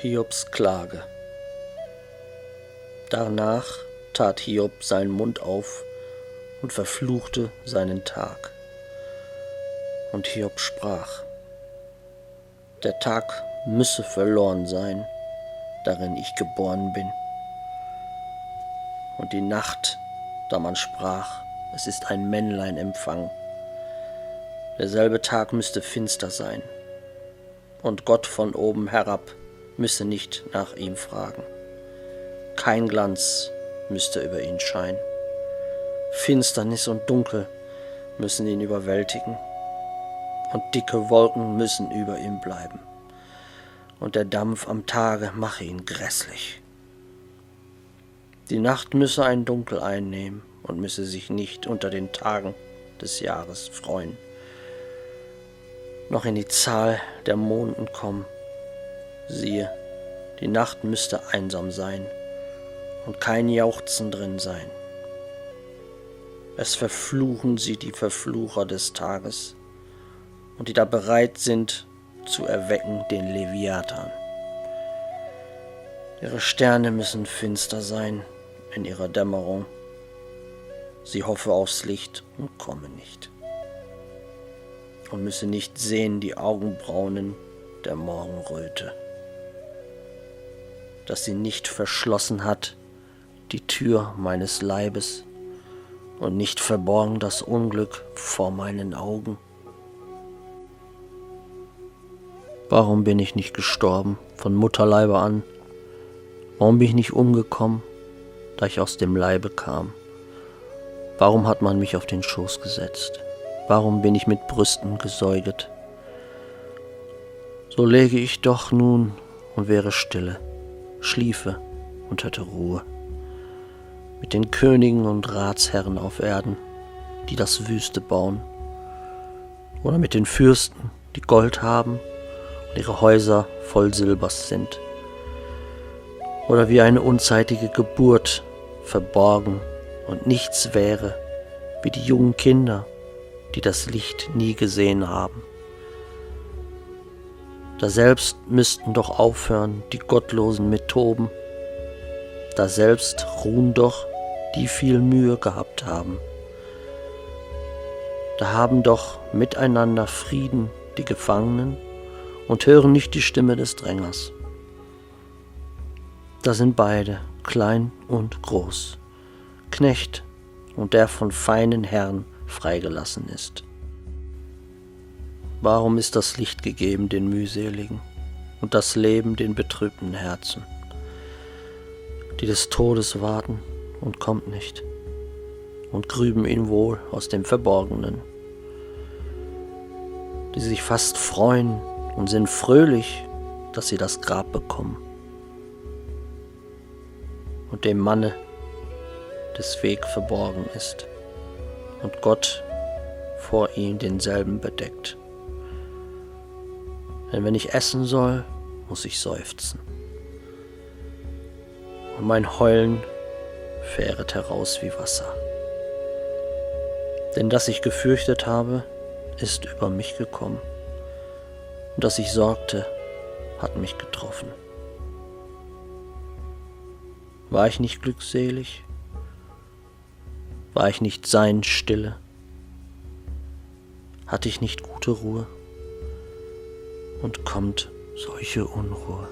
Hiobs Klage. Danach tat Hiob seinen Mund auf und verfluchte seinen Tag. Und Hiob sprach, der Tag müsse verloren sein, darin ich geboren bin. Und die Nacht, da man sprach, es ist ein Männlein empfangen. Derselbe Tag müsste finster sein, und Gott von oben herab müsse nicht nach ihm fragen. Kein Glanz müsste über ihn scheinen. Finsternis und Dunkel müssen ihn überwältigen, und dicke Wolken müssen über ihm bleiben, und der Dampf am Tage mache ihn grässlich. Die Nacht müsse ein Dunkel einnehmen und müsse sich nicht unter den Tagen des Jahres freuen, noch in die Zahl der Monden kommen. Siehe, die Nacht müsste einsam sein und kein Jauchzen drin sein. Es verfluchen sie die Verflucher des Tages und die da bereit sind zu erwecken den Leviathan. Ihre Sterne müssen finster sein in ihrer Dämmerung. Sie hoffe aufs Licht und komme nicht. Und müsse nicht sehen die Augenbraunen der Morgenröte dass sie nicht verschlossen hat die Tür meines Leibes und nicht verborgen das Unglück vor meinen Augen. Warum bin ich nicht gestorben von Mutterleibe an? Warum bin ich nicht umgekommen, da ich aus dem Leibe kam? Warum hat man mich auf den Schoß gesetzt? Warum bin ich mit Brüsten gesäuget? So läge ich doch nun und wäre stille schliefe und hätte Ruhe. Mit den Königen und Ratsherren auf Erden, die das Wüste bauen. Oder mit den Fürsten, die Gold haben und ihre Häuser voll Silbers sind. Oder wie eine unzeitige Geburt verborgen und nichts wäre, wie die jungen Kinder, die das Licht nie gesehen haben. Da selbst müssten doch aufhören die Gottlosen mit Toben. Da selbst ruhen doch, die viel Mühe gehabt haben. Da haben doch miteinander Frieden die Gefangenen und hören nicht die Stimme des Drängers. Da sind beide, klein und groß, Knecht und der von feinen Herren freigelassen ist. Warum ist das Licht gegeben den mühseligen und das Leben den betrübten Herzen, die des Todes warten und kommt nicht und grüben ihn wohl aus dem Verborgenen, die sich fast freuen und sind fröhlich, dass sie das Grab bekommen und dem Manne des Weg verborgen ist und Gott vor ihm denselben bedeckt. Denn wenn ich essen soll, muss ich seufzen. Und mein Heulen fähret heraus wie Wasser. Denn das ich gefürchtet habe, ist über mich gekommen. Und das ich sorgte, hat mich getroffen. War ich nicht glückselig? War ich nicht sein Stille? Hatte ich nicht gute Ruhe? Und kommt solche Unruhe.